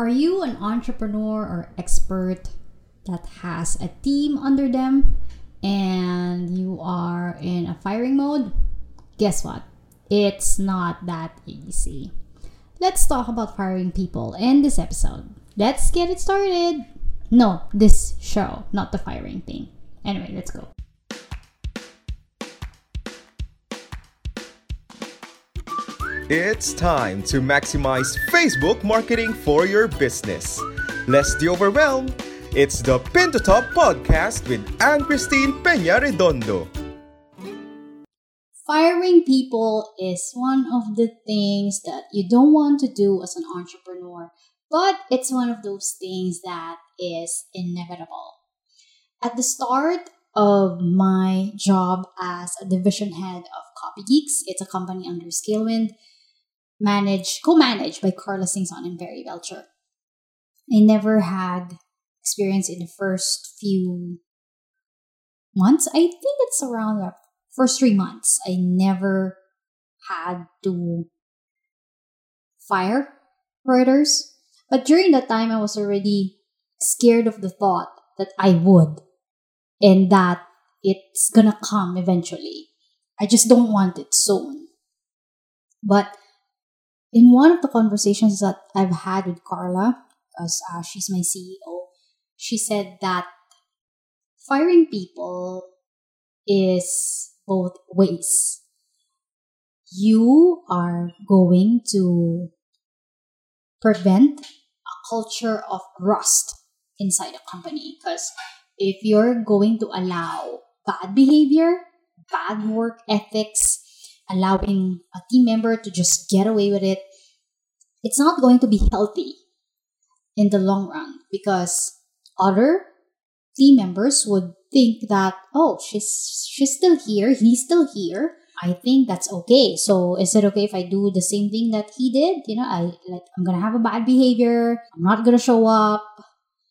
Are you an entrepreneur or expert that has a team under them and you are in a firing mode? Guess what? It's not that easy. Let's talk about firing people in this episode. Let's get it started. No, this show, not the firing thing. Anyway, let's go. It's time to maximize Facebook marketing for your business. Less the overwhelm. It's the Pin to Top podcast with Anne Christine Peña Redondo. Firing people is one of the things that you don't want to do as an entrepreneur, but it's one of those things that is inevitable. At the start of my job as a division head of Copy Geeks, it's a company under Scalewind, managed, co-managed by Carla Singson and Barry Belcher. I never had experience in the first few months. I think it's around the first three months. I never had to fire writers. But during that time, I was already scared of the thought that I would and that it's gonna come eventually. I just don't want it soon. But in one of the conversations that I've had with Carla, because uh, she's my CEO, she said that firing people is both ways. You are going to prevent a culture of rust inside a company because if you're going to allow bad behavior, bad work ethics, allowing a team member to just get away with it, it's not going to be healthy in the long run because other team members would think that oh she's she's still here he's still here. I think that's okay. So is it okay if i do the same thing that he did? You know i like i'm gonna have a bad behavior. I'm not gonna show up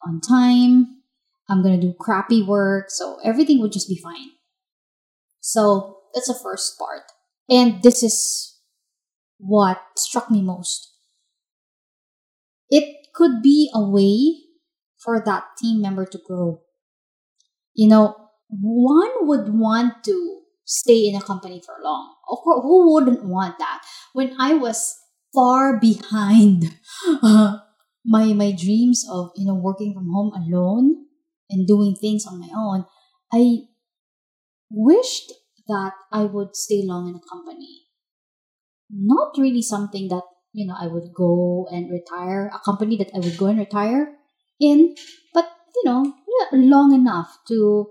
on time. I'm gonna do crappy work. So everything would just be fine. So that's the first part and this is what struck me most it could be a way for that team member to grow. You know, one would want to stay in a company for long. Of course, who wouldn't want that? When I was far behind my my dreams of you know working from home alone and doing things on my own, I wished that I would stay long in a company. Not really something that you know I would go and retire, a company that I would go and retire in, but you know, long enough to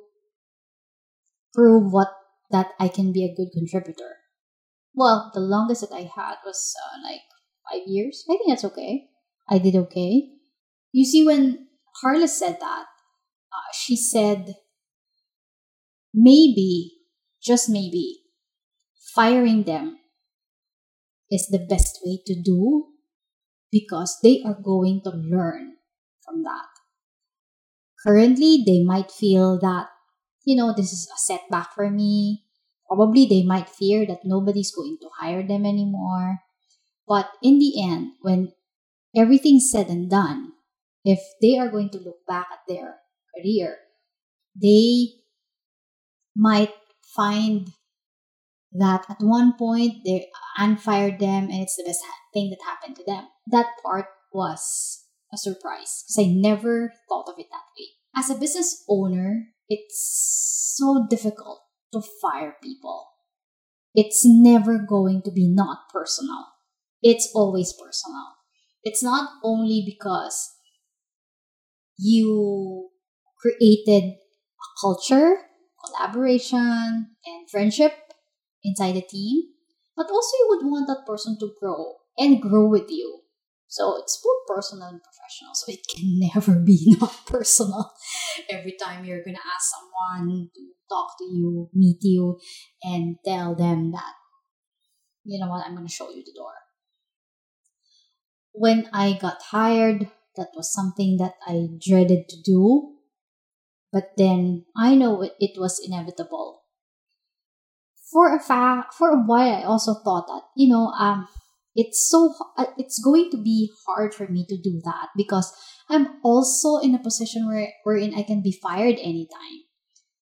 prove what that I can be a good contributor. Well, the longest that I had was uh, like five years. I think that's okay. I did okay. You see, when Carla said that, uh, she said, maybe, just maybe, firing them is the best way to do because they are going to learn from that. Currently, they might feel that, you know, this is a setback for me. Probably they might fear that nobody's going to hire them anymore. But in the end, when everything's said and done, if they are going to look back at their career, they might find that at one point they unfired them and it's the best thing that happened to them. That part was a surprise because I never thought of it that way. As a business owner, it's so difficult to fire people. It's never going to be not personal. It's always personal. It's not only because you created a culture, collaboration, and friendship inside the team, but also you would want that person to grow and grow with you. So it's both personal and professional. So it can never be not personal. Every time you're gonna ask someone to talk to you, meet you, and tell them that, you know what, I'm gonna show you the door. When I got hired, that was something that I dreaded to do. But then I know it, was inevitable. For a fact, for a while, I also thought that, you know, um, it's so uh, it's going to be hard for me to do that because I'm also in a position where wherein I can be fired anytime.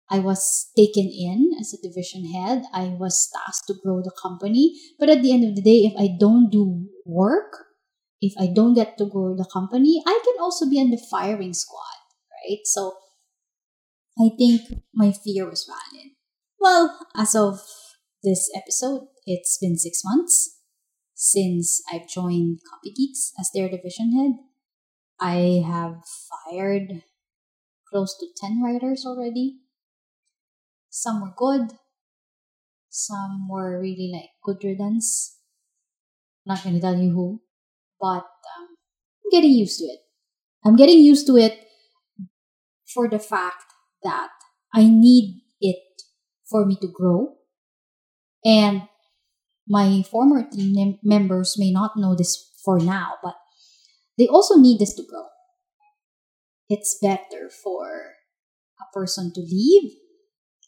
I was taken in as a division head. I was tasked to grow the company. But at the end of the day, if I don't do work, if I don't get to grow the company, I can also be on the firing squad, right? So I think my fear was valid. Well, as of this episode, it's been six months since I've joined Copy Geeks as their division head. I have fired close to 10 writers already. Some were good, some were really like good riddance. Not gonna tell you who, but um, I'm getting used to it. I'm getting used to it for the fact that I need it for me to grow. And my former team mem- members may not know this for now, but they also need this to grow. It's better for a person to leave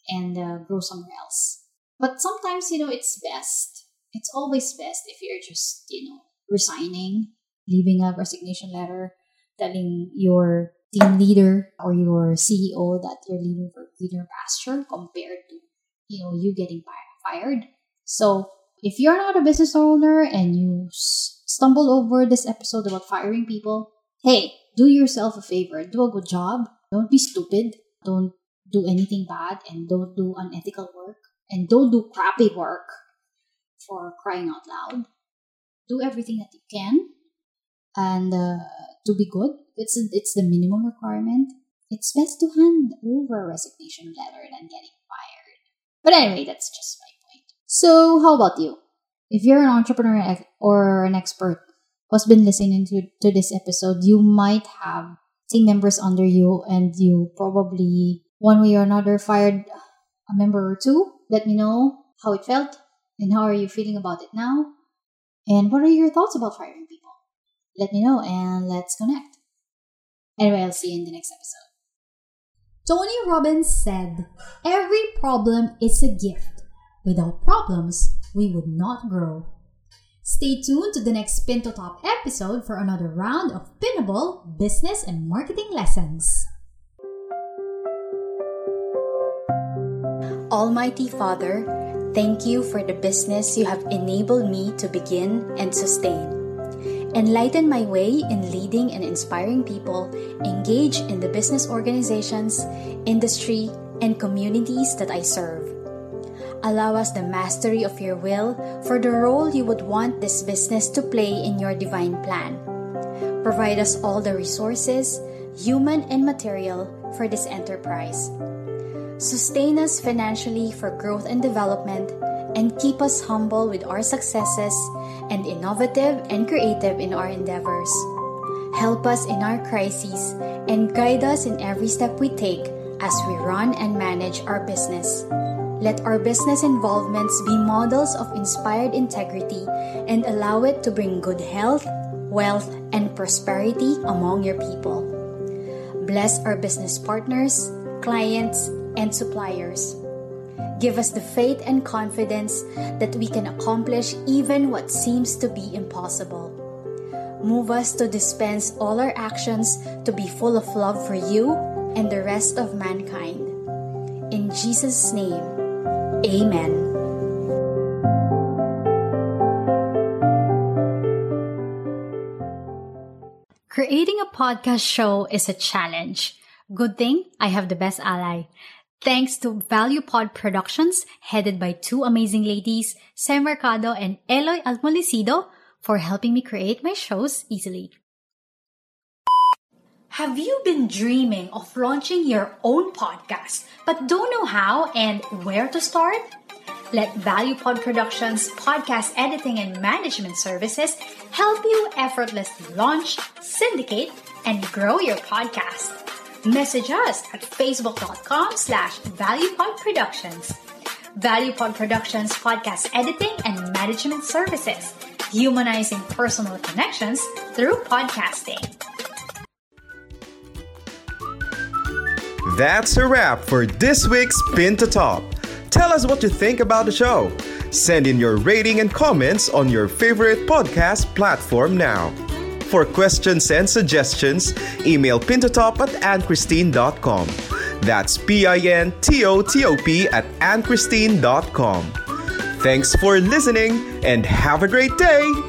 and uh, grow somewhere else. But sometimes, you know, it's best. It's always best if you're just, you know, resigning, leaving a resignation letter, telling your team leader or your CEO that you're leaving for greener pasture compared to, you know, you getting fired. So if you're not a business owner and you stumble over this episode about firing people, hey, do yourself a favor. Do a good job. Don't be stupid. Don't do anything bad and don't do unethical work and don't do crappy work for crying out loud. Do everything that you can and uh, to be good. It's it's the minimum requirement. It's best to hand over a resignation letter than getting fired. But anyway, that's just my point. So, how about you? If you're an entrepreneur or an expert who's been listening to, to this episode, you might have team members under you and you probably one way or another fired a member or two. Let me know how it felt and how are you feeling about it now. And what are your thoughts about firing? Let me know and let's connect. Anyway, I'll see you in the next episode. Tony Robbins said, Every problem is a gift. Without problems, we would not grow. Stay tuned to the next Pin to Top episode for another round of pinnable business and marketing lessons. Almighty Father, thank you for the business you have enabled me to begin and sustain. Enlighten my way in leading and inspiring people engage in the business organizations, industry, and communities that I serve. Allow us the mastery of your will for the role you would want this business to play in your divine plan. Provide us all the resources, human and material, for this enterprise. Sustain us financially for growth and development, and keep us humble with our successes and innovative and creative in our endeavors. Help us in our crises and guide us in every step we take as we run and manage our business. Let our business involvements be models of inspired integrity and allow it to bring good health, wealth, and prosperity among your people. Bless our business partners, clients, and suppliers. Give us the faith and confidence that we can accomplish even what seems to be impossible. Move us to dispense all our actions to be full of love for you and the rest of mankind. In Jesus' name, Amen. Creating a podcast show is a challenge. Good thing I have the best ally. Thanks to Value Pod Productions, headed by two amazing ladies, Sam Mercado and Eloy Almolicido, for helping me create my shows easily. Have you been dreaming of launching your own podcast but don't know how and where to start? Let ValuePod Productions podcast editing and management services help you effortlessly launch, syndicate, and grow your podcast. Message us at facebook.com slash valuepodproductions. ValuePod Productions podcast editing and management services, humanizing personal connections through podcasting. That's a wrap for this week's Pin to Top. Tell us what you think about the show. Send in your rating and comments on your favorite podcast platform now. For questions and suggestions, email pintotop at anchristine.com. That's P I N T O T O P at anchristine.com. Thanks for listening and have a great day!